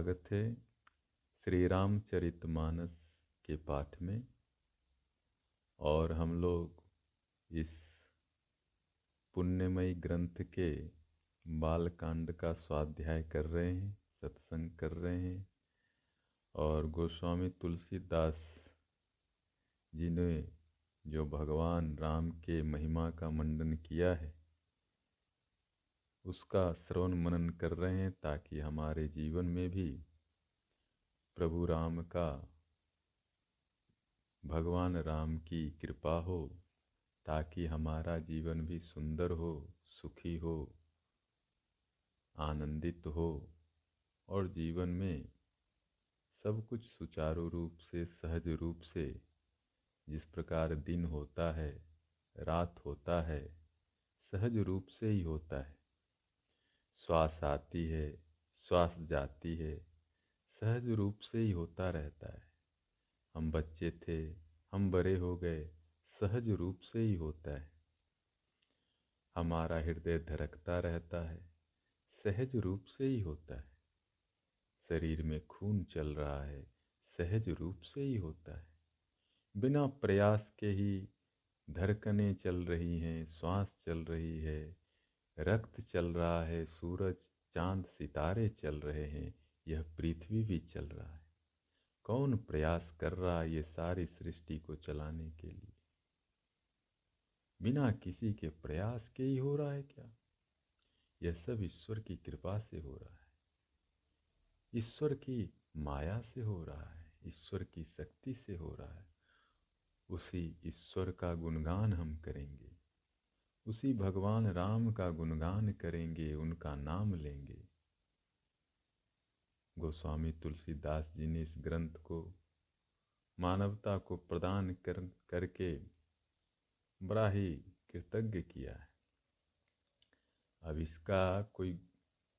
स्वागत है श्री रामचरितमानस के पाठ में। और हम लोग इस पुण्यमयी ग्रंथ के बालकांड का स्वाध्याय कर रहे हैं, सत्संग कर रहे हैं। और गोस्वामी तुलसीदास जी ने जो भगवान राम के महिमा का मंडन किया है उसका श्रवण मनन कर रहे हैं ताकि हमारे जीवन में भी प्रभु राम का, भगवान राम की कृपा हो, ताकि हमारा जीवन भी सुंदर हो, सुखी हो, आनंदित हो और जीवन में सब कुछ सुचारू रूप से, सहज रूप से जिस प्रकार दिन होता है, रात होता है, सहज रूप से ही होता है। श्वास आती है, श्वास जाती है, सहज रूप से ही होता रहता है। हम बच्चे थे, हम बड़े हो गए, सहज रूप से ही होता है। हमारा हृदय धड़कता रहता है, सहज रूप से ही होता है। शरीर में खून चल रहा है, सहज रूप से ही होता है। बिना प्रयास के ही धड़कने चल रही हैं, श्वास चल रही है रक्त चल रहा है, सूरज, चाँद, सितारे चल रहे हैं, यह पृथ्वी भी चल रहा है। कौन प्रयास कर रहा है ये सारी सृष्टि को चलाने के लिए? बिना किसी के प्रयास के ही हो रहा है क्या? यह सब ईश्वर की कृपा से हो रहा है। ईश्वर की माया से हो रहा है, ईश्वर की शक्ति से हो रहा है। उसी ईश्वर का गुणगान हम करेंगे। उसी भगवान राम का गुणगान करेंगे, उनका नाम लेंगे। गोस्वामी तुलसीदास जी ने इस ग्रंथ को मानवता को प्रदान कर, करके बड़ा ही कृतज्ञ किया है। अब इसका कोई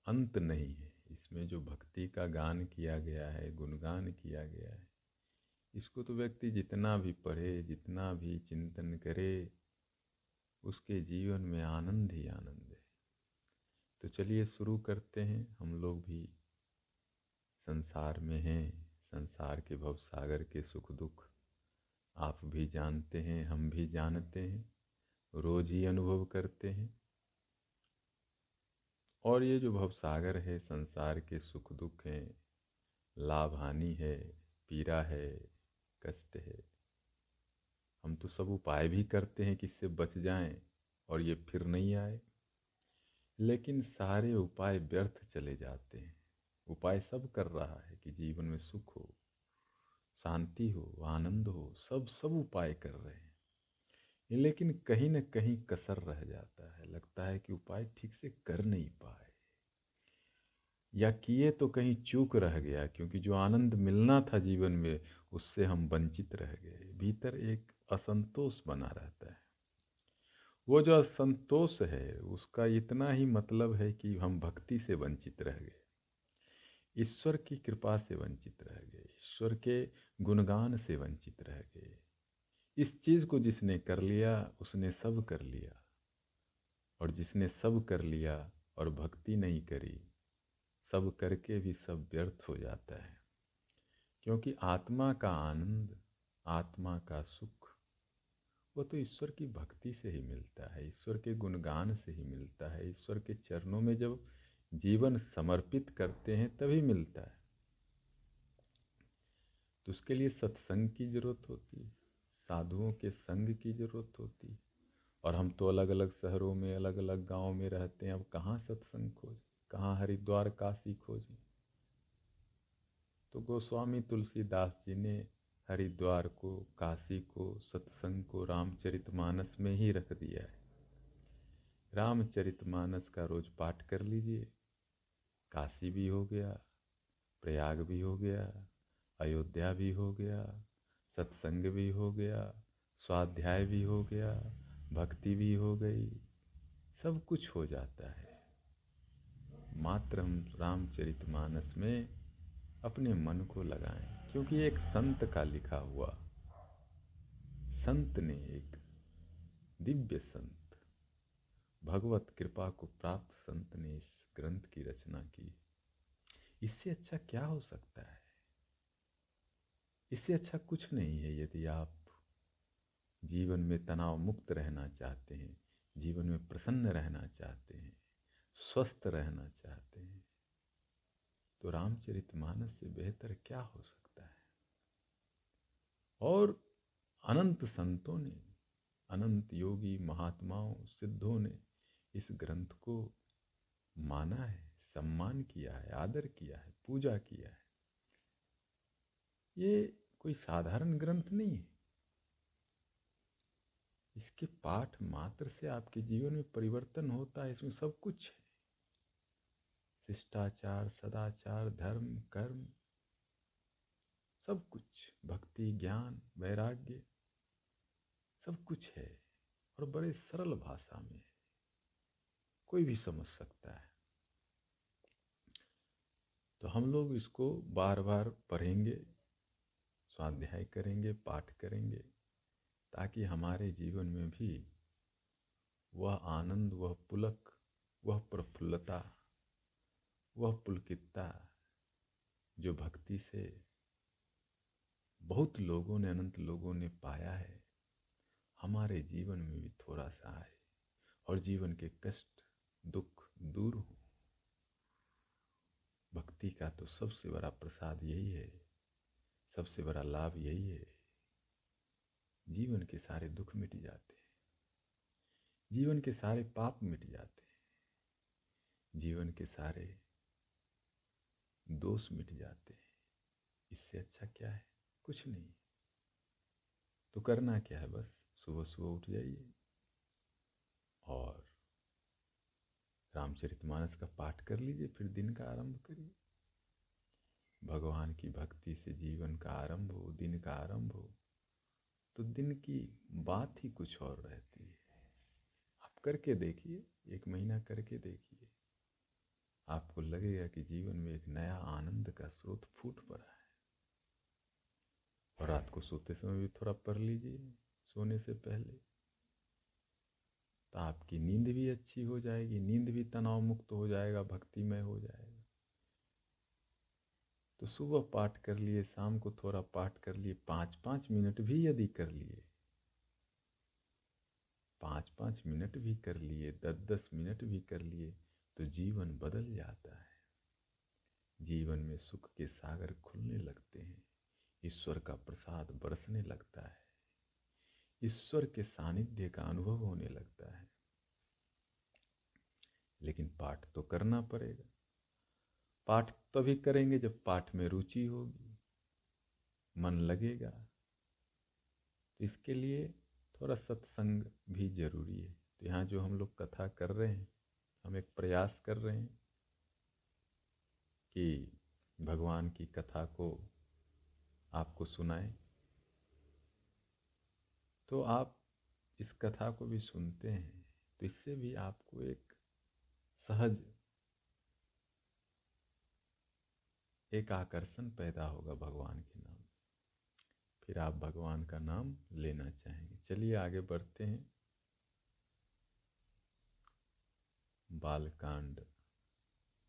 अंत नहीं है। इसमें जो भक्ति का गान किया गया है, गुणगान किया गया है, इसको तो व्यक्ति जितना भी पढ़े, जितना भी चिंतन करे उसके जीवन में आनंद ही आनंद है। तो चलिए शुरू करते हैं। हम लोग भी संसार में हैं, संसार के भव सागर के सुख दुख। आप भी जानते हैं, हम भी जानते हैं, रोज ही अनुभव करते हैं। और ये जो भव सागर है, संसार के सुख दुख हैं, लाभ हानि है, पीड़ा है, कष्ट है हम तो सब उपाय भी करते हैं कि इससे बच जाएँ और ये फिर नहीं आए। लेकिन सारे उपाय व्यर्थ चले जाते हैं। उपाय सब कर रहा है कि जीवन में सुख हो, शांति हो, आनंद हो, सब सब उपाय कर रहे हैं। लेकिन कहीं न कहीं कसर रह जाता है। लगता है कि उपाय ठीक से कर नहीं पाए। या किए तो कहीं चूक रह गया, क्योंकि जो आनंद मिलना था जीवन में, उससे हम वंचित रह गए। भीतर एक असंतोष बना रहता है। वो जो असंतोष है, उसका इतना ही मतलब है कि हम भक्ति से वंचित रह गए। ईश्वर की कृपा से वंचित रह गए, ईश्वर के गुणगान से वंचित रह गए। इस चीज़ को जिसने कर लिया, उसने सब कर लिया। और जिसने सब कर लिया और भक्ति नहीं करी, सब करके भी सब व्यर्थ हो जाता है। क्योंकि आत्मा का आनंद, आत्मा का सुख वो तो ईश्वर की भक्ति से ही मिलता है, ईश्वर के गुणगान से ही मिलता है। ईश्वर के चरणों में जब जीवन समर्पित करते हैं, तभी मिलता है। तो उसके लिए सत्संग की ज़रूरत होती है, साधुओं के संग की ज़रूरत होती है। और हम तो अलग अलग शहरों में अलग अलग गाँव में रहते हैं, अब कहाँ सत्संग खोजें? कहाँ हरिद्वार काशी खोजें? तो गोस्वामी तुलसीदास जी ने हरिद्वार को, काशी को, सत्संग को रामचरितमानस में ही रख दिया है। रामचरितमानस का रोज पाठ कर लीजिए। काशी भी हो गया, प्रयाग भी हो गया, अयोध्या भी हो गया, सत्संग भी हो गया, स्वाध्याय भी हो गया, भक्ति भी हो गई, सब कुछ हो जाता है। मात्र हम रामचरितमानस में अपने मन को लगाएँ। क्योंकि एक संत का लिखा हुआ संत ने एक दिव्य संत, भगवत कृपा को प्राप्त संत ने इस ग्रंथ की रचना की। इससे अच्छा क्या हो सकता है? इससे अच्छा कुछ नहीं है यदि आप जीवन में तनाव मुक्त रहना चाहते हैं, जीवन में प्रसन्न रहना चाहते हैं, स्वस्थ रहना चाहते हैं तो रामचरित मानस से बेहतर क्या हो सकता है? और अनंत संतों ने, अनंत योगी महात्माओं, सिद्धों ने इस ग्रंथ को माना है, सम्मान किया है, आदर किया है, पूजा किया है। ये कोई साधारण ग्रंथ नहीं है। इसके पाठ मात्र से आपके जीवन में परिवर्तन होता है, इसमें सब कुछ है। शिष्टाचार, सदाचार, धर्म, कर्म सब कुछ भक्ति, ज्ञान, वैराग्य सब कुछ है और बड़े सरल भाषा में कोई भी समझ सकता है। तो हम लोग इसको बार बार पढ़ेंगे, स्वाध्याय करेंगे, पाठ करेंगे, ताकि हमारे जीवन में भी वह आनंद, वह पुलक, वह प्रफुल्लता, वह पुलकितता जो भक्ति से बहुत लोगों ने, अनंत लोगों ने पाया है। हमारे जीवन में भी थोड़ा सा आए और जीवन के कष्ट, दुख दूर हो। भक्ति का तो सबसे बड़ा प्रसाद यही है, सबसे बड़ा लाभ यही है। जीवन के सारे दुख मिट जाते हैं। जीवन के सारे पाप मिट जाते हैं। जीवन के सारे दोष मिट जाते हैं। इससे अच्छा क्या है? कुछ नहीं। तो करना क्या है बस? सुबह सुबह उठ जाइए। और रामचरितमानस का पाठ कर लीजिए, फिर दिन का आरंभ करिए। भगवान की भक्ति से जीवन का आरंभ हो, दिन का आरंभ हो तो दिन की बात ही कुछ और रहती है। आप करके देखिए, एक महीना करके देखिए। आपको लगेगा कि जीवन में एक नया आनंद का स्रोत फूट पड़ा है। और रात को सोते समय भी थोड़ा पढ़ लीजिए, सोने से पहले। तो आपकी नींद भी अच्छी हो जाएगी, नींद भी तनाव मुक्त हो जाएगा, भक्तिमय हो जाएगा। तो सुबह पाठ कर लिए, शाम को थोड़ा पाठ कर लिए पाँच पाँच मिनट भी यदि कर लिए पाँच पाँच मिनट भी कर लिए दस दस मिनट भी कर लिए तो जीवन बदल जाता है। जीवन में सुख के सागर खुलने लगते हैं। ईश्वर का प्रसाद बरसने लगता है। ईश्वर के सानिध्य का अनुभव होने लगता है। लेकिन पाठ तो करना पड़ेगा। पाठ तभी तो करेंगे जब पाठ में रुचि होगी। मन लगेगा। तो इसके लिए थोड़ा सत्संग भी ज़रूरी है। तो यहाँ जो हम लोग कथा कर रहे हैं, हम एक प्रयास कर रहे हैं कि भगवान की कथा को आपको सुनाए। तो आप इस कथा को भी सुनते हैं तो इससे भी आपको एक सहज, एक आकर्षण पैदा होगा भगवान के नाम। फिर आप भगवान का नाम लेना चाहेंगे। चलिए आगे बढ़ते हैं। बालकांड,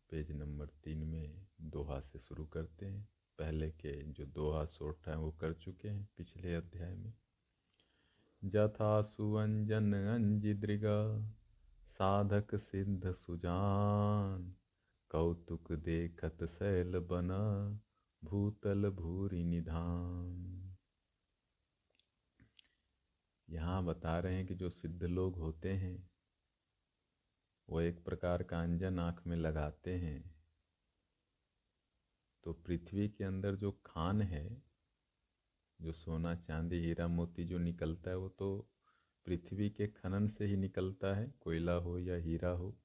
पेज नंबर तीन में दोहा से शुरू करते हैं। पहले के जो दोहा सोठ है वो कर चुके हैं पिछले अध्याय में। जथा सुअंजन अंजिद्रिगा साधक सिद्ध सुजान, कौतुक देखत शैल बना, भूतल भूरी निधान। यहाँ बता रहे हैं कि जो सिद्ध लोग होते हैं, वो एक प्रकार का अंजन आँख में लगाते हैं। तो पृथ्वी के अंदर जो खान है, जो सोना, चांदी, हीरा, मोती जो निकलता है, वो तो पृथ्वी के खनन से ही निकलता है, कोयला हो या हीरा हो।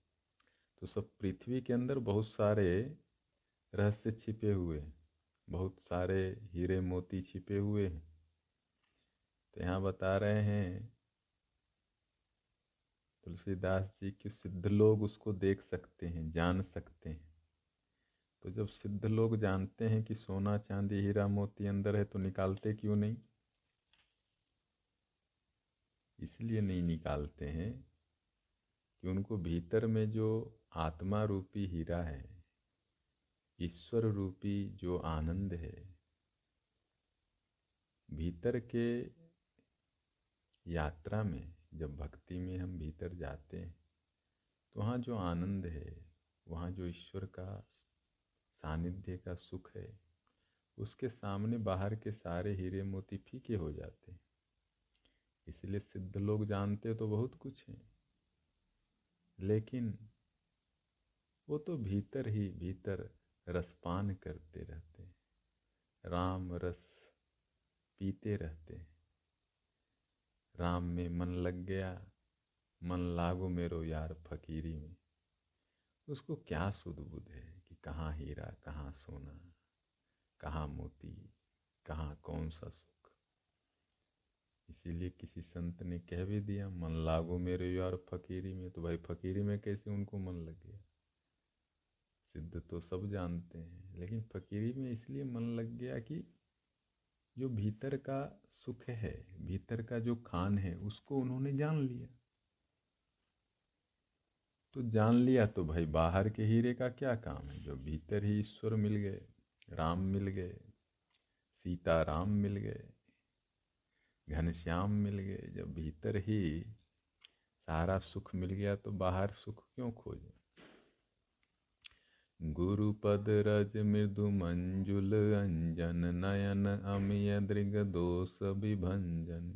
तो सब पृथ्वी के अंदर बहुत सारे रहस्य छिपे हुए हैं। बहुत सारे हीरे, मोती छिपे हुए हैं। तो यहाँ बता रहे हैं, तुलसीदास जी कि सिद्ध लोग उसको देख सकते हैं, जान सकते हैं। तो जब सिद्ध लोग जानते हैं कि सोना, चांदी, हीरा, मोती अंदर है तो निकालते क्यों नहीं? इसलिए नहीं निकालते हैं कि उनको भीतर में जो आत्मा रूपी हीरा है, ईश्वर रूपी जो आनंद है, भीतर के यात्रा में, जब भक्ति में हम भीतर जाते हैं तो वहाँ जो आनंद है, वहाँ जो ईश्वर का सानिध्य का सुख है। उसके सामने बाहर के सारे हीरे मोती फीके हो जाते हैं। इसलिए सिद्ध लोग जानते तो बहुत कुछ है। लेकिन वो तो भीतर ही भीतर रसपान करते रहते हैं। राम रस पीते रहते हैं। राम में मन लग गया, मन लागो मेरो यार फकीरी में। उसको क्या सुध बुध है? कहाँ हीरा, कहाँ सोना, कहाँ मोती, कहाँ कौन सा सुख? इसीलिए किसी संत ने कह भी दिया, मन लागो मेरे यार फकीरी में। तो भाई, फकीरी में कैसे उनको मन लग? गया सिद्ध तो सब जानते हैं, लेकिन फकीरी में इसलिए मन लग गया कि जो भीतर का सुख है, भीतर का जो खान है, उसको उन्होंने जान लिया। तो जान लिया तो भाई बाहर के हीरे का क्या काम है? जो भीतर ही ईश्वर मिल गए, राम मिल गए सीता राम मिल गए, घनश्याम मिल गए। जब भीतर ही सारा सुख मिल गया तो बाहर सुख क्यों खोजे? गुरुपद रज मृदु मंजुल अंजन, नयन अमिय दृग दोष विभंजन।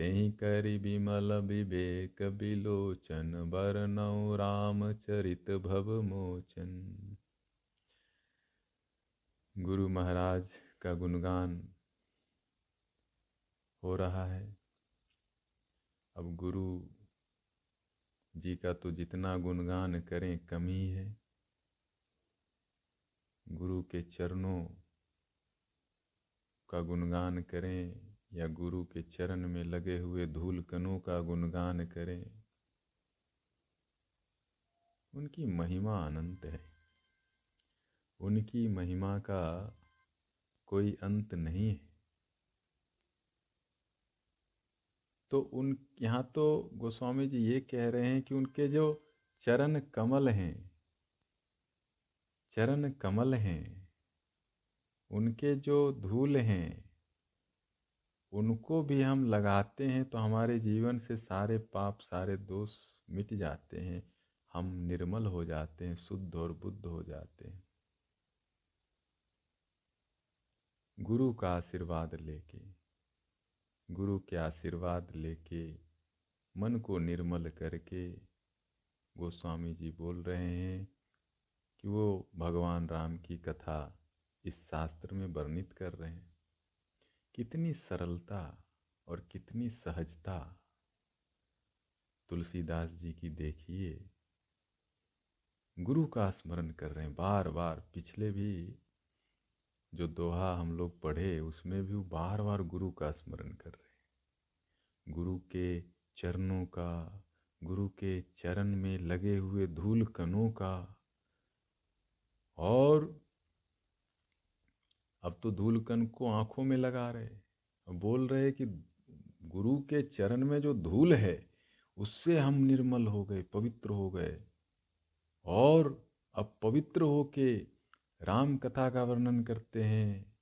तेहि करि विमल विवेक विलोचन बरनौ रामचरित भव मोचन गुरु महाराज का गुणगान हो रहा है। अब गुरु जी का तो जितना गुणगान करें, कमी है। गुरु के चरणों का गुणगान करें या गुरु के चरण में लगे हुए धूल कनों का गुणगान करें। उनकी महिमा अनंत है। उनकी महिमा का कोई अंत नहीं है। तो उन, यहाँ तो गोस्वामी जी ये कह रहे हैं कि उनके जो चरण कमल हैं, चरण कमल हैं, उनके जो धूल हैं उनको भी हम लगाते हैं तो हमारे जीवन से सारे पाप, सारे दोष मिट जाते हैं। हम निर्मल हो जाते हैं, शुद्ध और बुद्ध हो जाते हैं। गुरु का आशीर्वाद लेके, गुरु के आशीर्वाद लेके, मन को निर्मल करके गोस्वामी जी बोल रहे हैं कि वो भगवान राम की कथा इस शास्त्र में वर्णित कर रहे हैं। कितनी सरलता और कितनी सहजता। तुलसीदास जी की देखिए, गुरु का स्मरण कर रहे हैं। बार बार पिछले भी जो दोहा हम लोग पढ़े, उसमें भी वो बार बार गुरु का स्मरण कर रहे हैं। गुरु के चरणों का, गुरु के चरण में लगे हुए धूल कणों का और अब तो धूलकन को आँखों में लगा रहे बोल रहे कि गुरु के चरण में जो धूल है, उससे हम निर्मल हो गए, पवित्र हो गए। और अब पवित्र होके राम कथा का वर्णन करते हैं।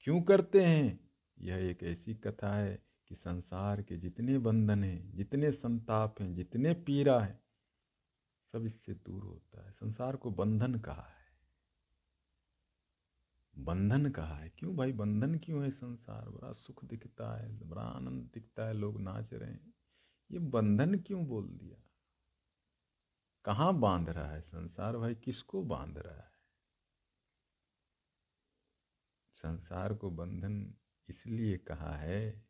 क्यों करते हैं? यह एक ऐसी कथा है कि संसार के जितने बंधन हैं, जितने संताप हैं, जितने पीड़ा हैं, सब इससे दूर होता है। संसार को बंधन कहा है। बंधन कहा है? क्यों भाई बंधन क्यों है संसार? बड़ा सुख दिखता है, बड़ा आनंद दिखता है, लोग नाच रहे हैं। ये बंधन क्यों बोल दिया? कहाँ बाँध रहा है संसार भाई? किसको बाँध रहा है? संसार को बंधन इसलिए कहा है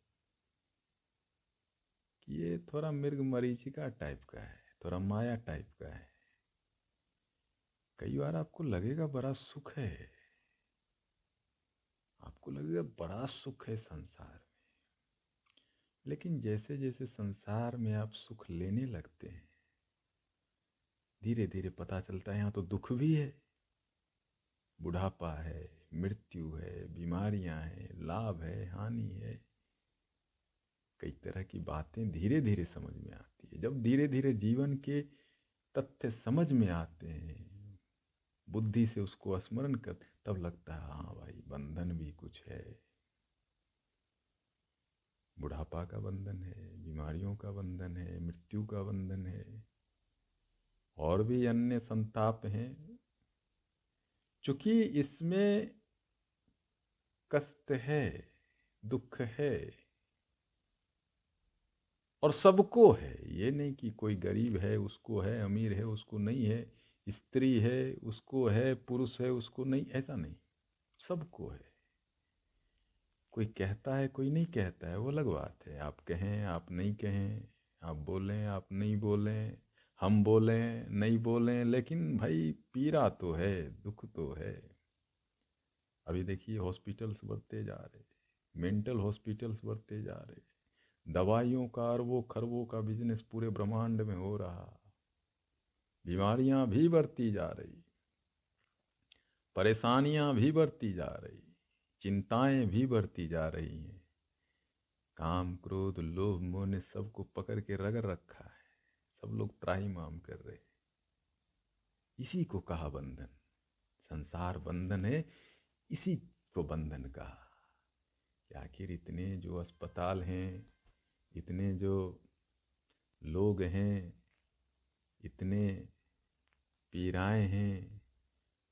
कि ये थोड़ा मृग मरीचिका टाइप का है, थोड़ा माया टाइप का है। कई बार आपको लगेगा बड़ा सुख है। आपको लगेगा बड़ा सुख है संसार में। लेकिन जैसे जैसे संसार में आप सुख लेने लगते हैं धीरे धीरे पता चलता है यहाँ तो दुख भी है। बुढ़ापा है, मृत्यु है, बीमारियाँ हैं, लाभ है, हानि है। कई तरह की बातें धीरे धीरे समझ में आती है। जब धीरे धीरे जीवन के तथ्य समझ में आते हैं, बुद्धि से उसको स्मरण कर तब लगता है हाँ भाई, बंधन भी कुछ है। बुढ़ापा का बंधन है, बीमारियों का बंधन है, मृत्यु का बंधन है, और भी अन्य संताप हैं। चूँकि इसमें कष्ट है, दुख है, और सबको है, ये नहीं कि कोई गरीब है, उसको है, अमीर है, उसको नहीं है स्त्री है, उसको है, पुरुष है, उसको नहीं, ऐसा नहीं। सबको है। कोई कहता है, कोई नहीं कहता है, वो अलग बात है। आप कहें, आप नहीं कहें, आप बोलें, आप नहीं बोलें, हम बोलें, नहीं बोलें, लेकिन भाई पीड़ा तो है, दुख तो है। अभी देखिए, हॉस्पिटल्स बढ़ते जा रहे, मेंटल हॉस्पिटल्स बढ़ते जा रहे। दवाइयों का अरबों खरबों का बिज़नेस पूरे ब्रह्मांड में हो रहा। बीमारियाँ भी बढ़ती जा रही, परेशानियाँ भी बढ़ती जा रही, चिंताएँ भी बढ़ती जा रही हैं। काम, क्रोध, लोभ, मोह ने सबको पकड़ के रगड़ रखा है। सब लोग त्राही माम कर रहे हैं। इसी को कहा बंधन। संसार बंधन है, इसी को बंधन कहा। कि आखिर इतने जो अस्पताल हैं, इतने जो लोग हैं इतने पीड़ाएँ हैं,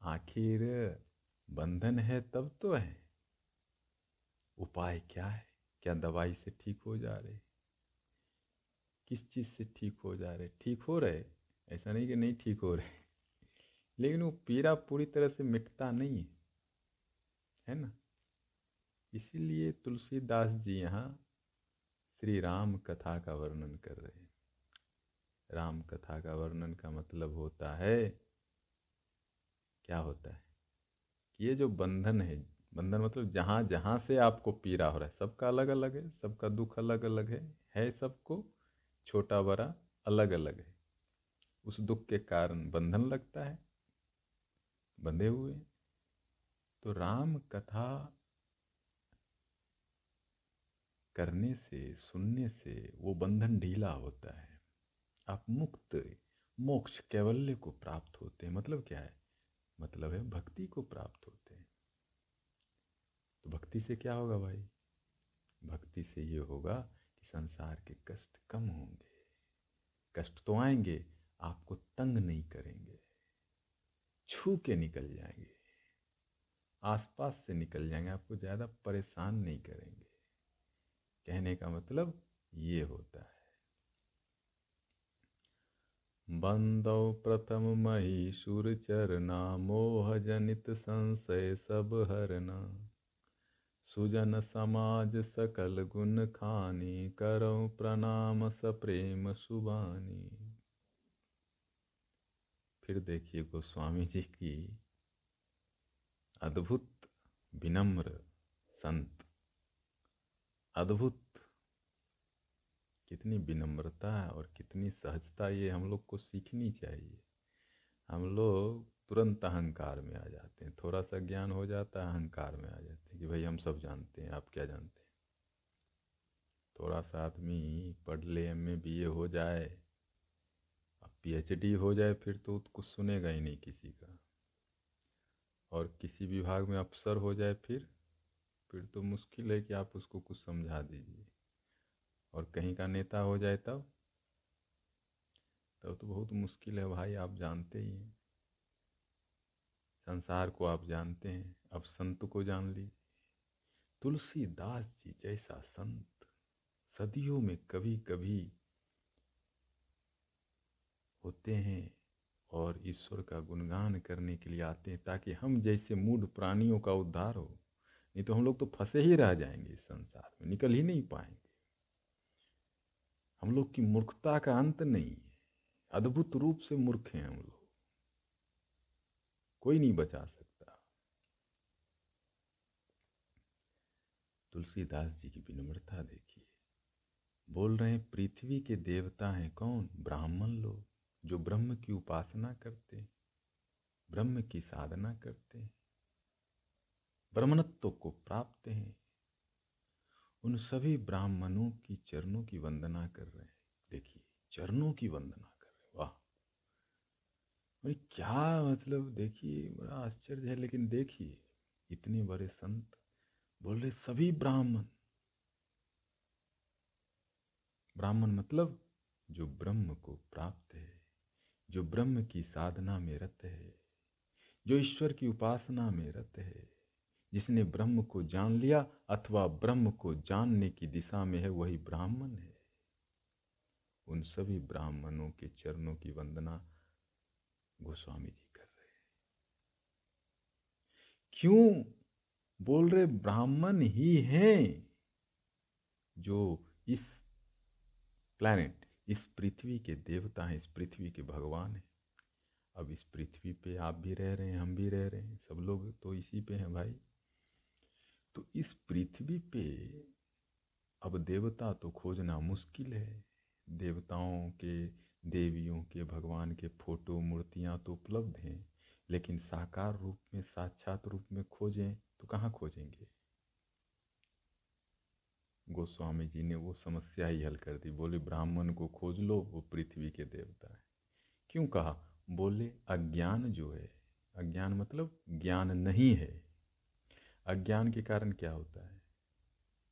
आखिर बंधन है तब तो है। उपाय क्या है? क्या दवाई से ठीक हो जा रहे? किस चीज़ से ठीक हो जा रहे? ठीक हो रहे? ऐसा नहीं कि नहीं ठीक हो रहे। लेकिन वो पीड़ा पूरी तरह से मिटता नहीं है। है ना? इसीलिए तुलसीदास जी यहाँ श्री राम कथा का वर्णन कर रहे हैं। राम कथा का वर्णन का मतलब होता है, क्या होता है? कि ये जो बंधन है, बंधन मतलब जहाँ जहाँ से आपको पीड़ा हो रहा है, सबका अलग अलग है, सबका दुख अलग अलग है है सबको, छोटा, बड़ा अलग अलग है। उस दुख के कारण बंधन लगता है, बंधे हुए। तो राम कथा करने से, सुनने से वो बंधन ढीला होता है। आप मुक्त मोक्ष कैवल्य को प्राप्त होते हैं। मतलब क्या है? मतलब है भक्ति को प्राप्त होते हैं। तो भक्ति से क्या होगा भाई? भक्ति से ये होगा कि संसार के कष्ट कम होंगे। कष्ट तो आएँगे, आपको तंग नहीं करेंगे। छू के निकल जाएँगे। आसपास से निकल जाएँगे, आपको ज़्यादा परेशान नहीं करेंगे। कहने का मतलब ये होता है बंदौ प्रथम महिषुर चरना मोह जनित संशय सब हरना। सुजन समाज सकल गुण खानी, करो प्रणाम सप्रेम सुबानी। फिर देखिए गोस्वामी जी की अद्भुत, विनम्र संत। अद्भुत कितनी विनम्रता और कितनी सहजता ये हम लोग को सीखनी चाहिए। हम लोग तुरंत अहंकार में आ जाते हैं। थोड़ा सा ज्ञान हो जाता है, अहंकार में आ जाते हैं कि भाई हम सब जानते हैं, आप क्या जानते हैं? थोड़ा सा आदमी पढ़ ले एम ए बी ए हो जाए, अब डी हो जाए, फिर तो कुछ सुनेगा ही नहीं किसी का। और किसी विभाग में अफसर हो जाए फिर फिर तो मुश्किल है कि आप उसको कुछ समझा दीजिए। और कहीं का नेता हो जाए तब? तब तो बहुत मुश्किल है भाई, आप जानते ही हैं। संसार को आप जानते हैं। अब संत को जान लीजिए। तुलसीदास जी जैसा संत सदियों में कभी कभी होते हैं और ईश्वर का गुणगान करने के लिए आते हैं ताकि हम जैसे मूड प्राणियों का उद्धार हो। नहीं तो हम लोग तो फंसे ही रह जाएँगे इस संसार में, निकल ही नहीं पाएँगे। हम लोग की मूर्खता का अंत नहीं है। अद्भुत रूप से मूर्ख हैं हम लोग। कोई नहीं बचा सकता। तुलसीदास जी की विनम्रता देखिए। बोल रहे हैं, पृथ्वी के देवता हैं कौन? ब्राह्मण लोग, जो ब्रह्म की उपासना करते हैं, ब्रह्म की साधना करते हैं, ब्रह्मणत्व को प्राप्त हैं। उन सभी ब्राह्मणों की चरणों की वंदना कर रहे हैं। देखिए, चरणों की वंदना कर रहे वाह! भाई क्या मतलब? देखिए, बड़ा आश्चर्य है, लेकिन देखिए, इतने बड़े संत बोल रहे, सभी ब्राह्मण। ब्राह्मण मतलब जो ब्रह्म को प्राप्त है, जो ब्रह्म की साधना में रत है, जो ईश्वर की उपासना में रत है। जिसने ब्रह्म को जान लिया अथवा ब्रह्म को जानने की दिशा में है, वही ब्राह्मण है। उन सभी ब्राह्मणों के चरणों की वंदना गोस्वामी जी कर रहे हैं। क्यों बोल रहे ब्राह्मण ही हैं जो इस प्लैनेट इस पृथ्वी के देवता हैं, इस पृथ्वी के भगवान हैं। अब इस पृथ्वी पे आप भी रह रहे हैं, हम भी रह रहे हैं, सब लोग तो इसी पे हैं भाई। तो इस पृथ्वी पे अब देवता तो खोजना मुश्किल है। देवताओं के, देवियों के, भगवान के फ़ोटो मूर्तियाँ तो उपलब्ध हैं, लेकिन साकार रूप में, साक्षात रूप में खोजें तो कहाँ खोजेंगे? गोस्वामी जी ने वो समस्या ही हल कर दी। बोले, ब्राह्मण को खोज लो, वो पृथ्वी के देवता है। क्यों कहा? बोले, अज्ञान जो है, अज्ञान मतलब ज्ञान नहीं है। अज्ञान के कारण क्या होता है?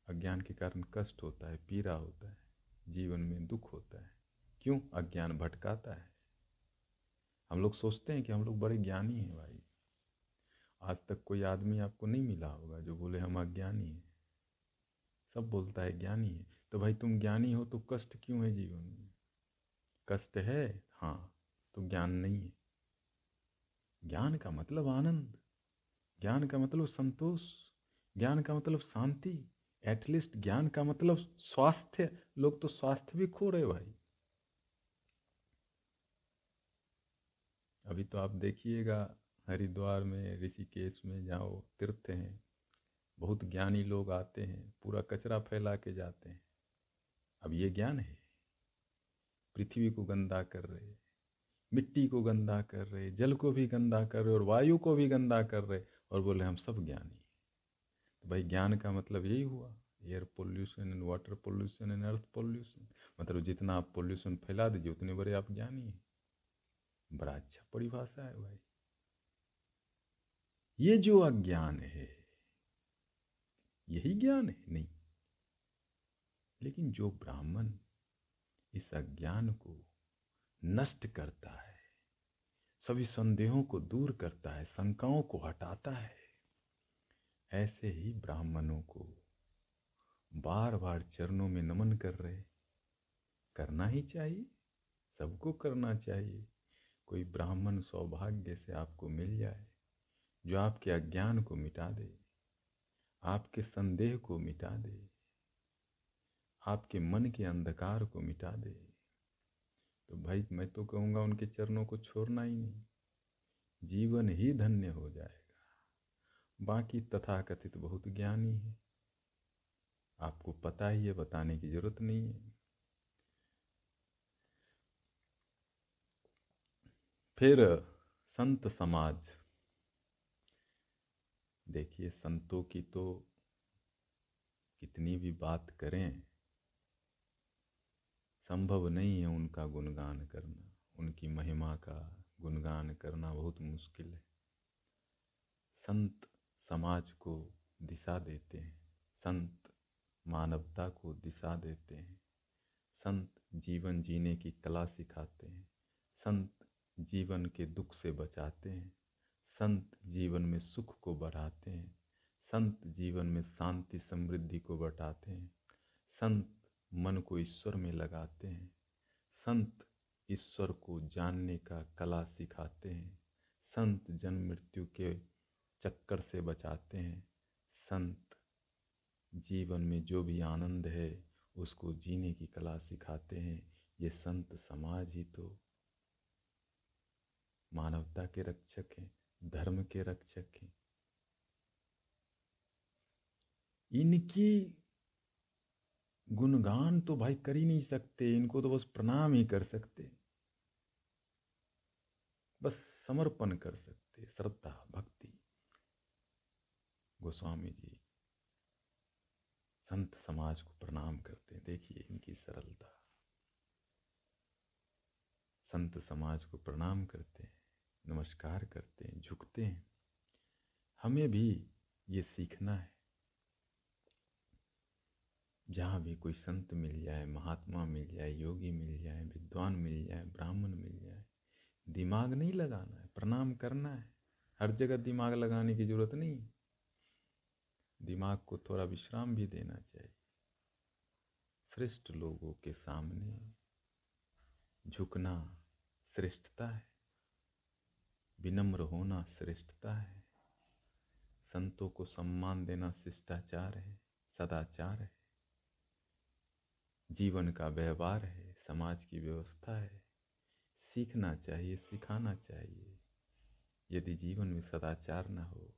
अज्ञान के कारण कष्ट होता है, पीड़ा होता है, जीवन में दुख होता है। क्यों? अज्ञान भटकाता है। हम लोग सोचते हैं कि हम लोग बड़े ज्ञानी हैं भाई। आज तक कोई आदमी आपको नहीं मिला होगा जो बोले, हम अज्ञानी हैं। सब बोलता है, ज्ञानी है। तो भाई, तुम ज्ञानी हो तो कष्ट क्यों है जीवन में? कष्ट है? हाँ तो ज्ञान नहीं है। ज्ञान का मतलब आनंद। ज्ञान का मतलब संतोष, ज्ञान का मतलब शांति एटलीस्ट ज्ञान का मतलब स्वास्थ्य। लोग तो स्वास्थ्य भी खो रहे भाई। अभी तो आप देखिएगा, हरिद्वार में, ऋषिकेश में जाओ तीर्थ हैं, बहुत ज्ञानी लोग आते हैं, पूरा कचरा फैला के जाते हैं। अब ये ज्ञान है। पृथ्वी को गंदा कर रहे, मिट्टी को गंदा कर रहे, जल को भी गंदा कर रहे और वायु को भी गंदा कर रहे। और बोले, हम सब ज्ञानी तो भाई ज्ञान का मतलब यही हुआ। Air pollution and water pollution and earth pollution. मतलब जितना आप पोल्यूशन फैला दीजिए, उतने बड़े आप ज्ञानी हैं। बड़ा अच्छा परिभाषा है भाई। ये जो अज्ञान है, यही ज्ञान है? नहीं। लेकिन जो ब्राह्मण इस अज्ञान को नष्ट करता है सभी संदेहों को दूर करता है, शंकाओं को हटाता है। ऐसे ही ब्राह्मणों को बार बार चरणों में नमन कर रहे। करना ही चाहिए, सबको करना चाहिए। कोई ब्राह्मण सौभाग्य से आपको मिल जाए, जो आपके अज्ञान को मिटा दे, आपके संदेह को मिटा दे, आपके मन के अंधकार को मिटा दे। तो भाई मैं तो कहूँगा उनके चरणों को छोड़ना ही नहीं। जीवन ही धन्य हो जाएगा। बाकी तथाकथित बहुत ज्ञानी है। आपको पता ही है, बताने की ज़रूरत नहीं है। फिर संत समाज। देखिए, संतों की तो कितनी भी बात करें संभव नहीं है उनका गुणगान करना। उनकी महिमा का गुणगान करना बहुत मुश्किल है। संत समाज को दिशा देते हैं। संत मानवता को दिशा देते हैं। संत जीवन जीने की कला सिखाते हैं। संत जीवन के दुख से बचाते हैं। संत जीवन में सुख को बढ़ाते हैं। संत जीवन में शांति समृद्धि को बढ़ाते हैं। संत मन को ईश्वर में लगाते हैं। संत ईश्वर को जानने का कला सिखाते हैं। संत जन्म मृत्यु के चक्कर से बचाते हैं। संत जीवन में जो भी आनंद है, उसको जीने की कला सिखाते हैं। ये संत समाज ही तो मानवता के रक्षक हैं, धर्म के रक्षक हैं। इनकी गुणगान तो भाई कर ही नहीं सकते, इनको तो बस प्रणाम ही कर सकते। बस समर्पण कर सकते, श्रद्धा, भक्ति। गोस्वामी जी, संत समाज को प्रणाम करते देखिए इनकी सरलता। संत समाज को प्रणाम करते हैं, नमस्कार करते हैं, झुकते हैं। हमें भी ये सीखना है। जहाँ भी कोई संत मिल जाए, महात्मा मिल जाए, योगी मिल जाए, विद्वान मिल जाए, ब्राह्मण मिल जाए, दिमाग नहीं लगाना है, प्रणाम करना है। हर जगह दिमाग लगाने की ज़रूरत नहीं दिमाग को थोड़ा विश्राम भी देना चाहिए। श्रेष्ठ लोगों के सामने झुकना श्रेष्ठता है। विनम्र होना श्रेष्ठता है। संतों को सम्मान देना शिष्टाचार है, सदाचार है। जीवन का व्यवहार है, समाज की व्यवस्था है। सीखना चाहिए, सिखाना चाहिए। यदि जीवन में सदाचार न हो,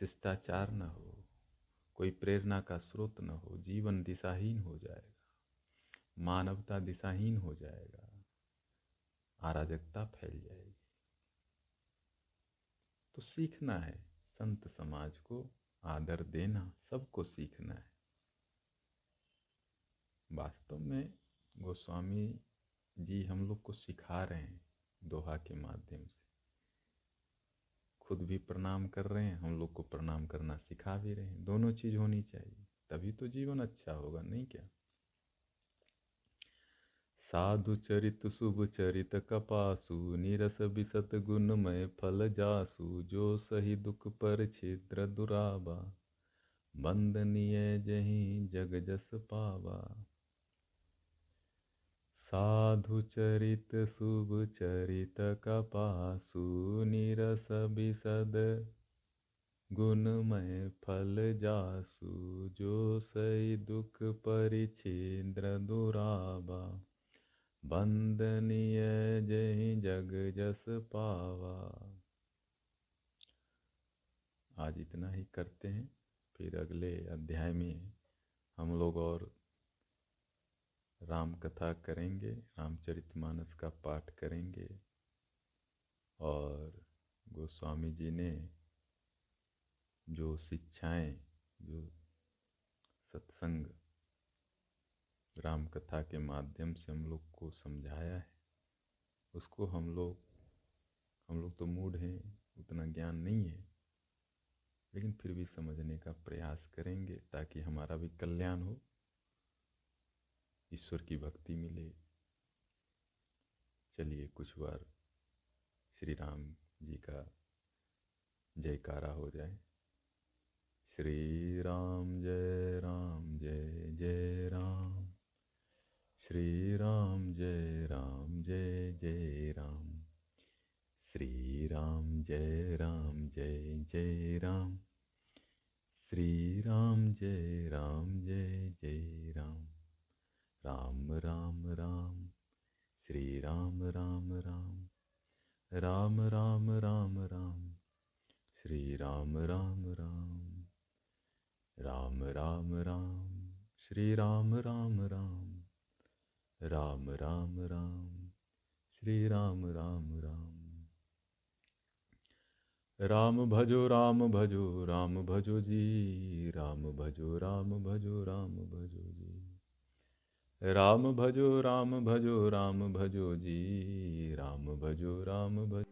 शिष्टाचार न हो, कोई प्रेरणा का स्रोत न हो, जीवन दिशाहीन हो जाएगा, मानवता दिशाहीन हो जाएगा, अराजकता फैल जाएगी। तो सीखना है, संत समाज को आदर देना, सबको सीखना है। वास्तव में गोस्वामी जी हम लोग को सिखा रहे हैं दोहा के माध्यम से। खुद भी प्रणाम कर रहे हैं, हम लोग को प्रणाम करना सिखा भी रहे हैं। दोनों चीज़ होनी चाहिए, तभी तो जीवन अच्छा होगा, नहीं क्या? साधु चरित, शुभ चरित, कपासु, निरस बिसत गुणमय, फल जासु, जो सही दुख पर छिद्र दुराबा, बंदनीय जही जग जस पावा। साधु चरित शुभ चरित कपासु निरस बिसद। गुणमय फल जासु, जो सई दुख परिछिद्र दुराबा बंदनीय जय जग जस पावा। आज इतना ही करते हैं, फिर अगले अध्याय में हम लोग और राम कथा करेंगे रामचरितमानस का पाठ करेंगे और गोस्वामी जी ने जो शिक्षाएँ, जो सत्संग राम कथा के माध्यम से हम लोग को समझाया है, उसको हम लोग हम लोग तो मूड हैं, उतना ज्ञान नहीं है, लेकिन फिर भी समझने का प्रयास करेंगे ताकि हमारा भी कल्याण हो। ईश्वर की भक्ति मिले। चलिए कुछ बार श्री राम जी का जयकारा हो जाए। श्री राम जय राम जय जय राम। श्री राम जय राम जय जय राम। श्री राम जय राम जय जय राम। श्री राम जय राम जय जय राम राम राम। श्री राम राम राम। राम राम राम राम। श्री राम राम राम। राम राम राम। श्री राम राम राम। राम राम राम। श्री राम राम राम। राम भजो राम भजो राम भजो जी। राम भजो राम भजो राम भजो राम भजो राम भजो राम भजो जी राम भजो राम भजो।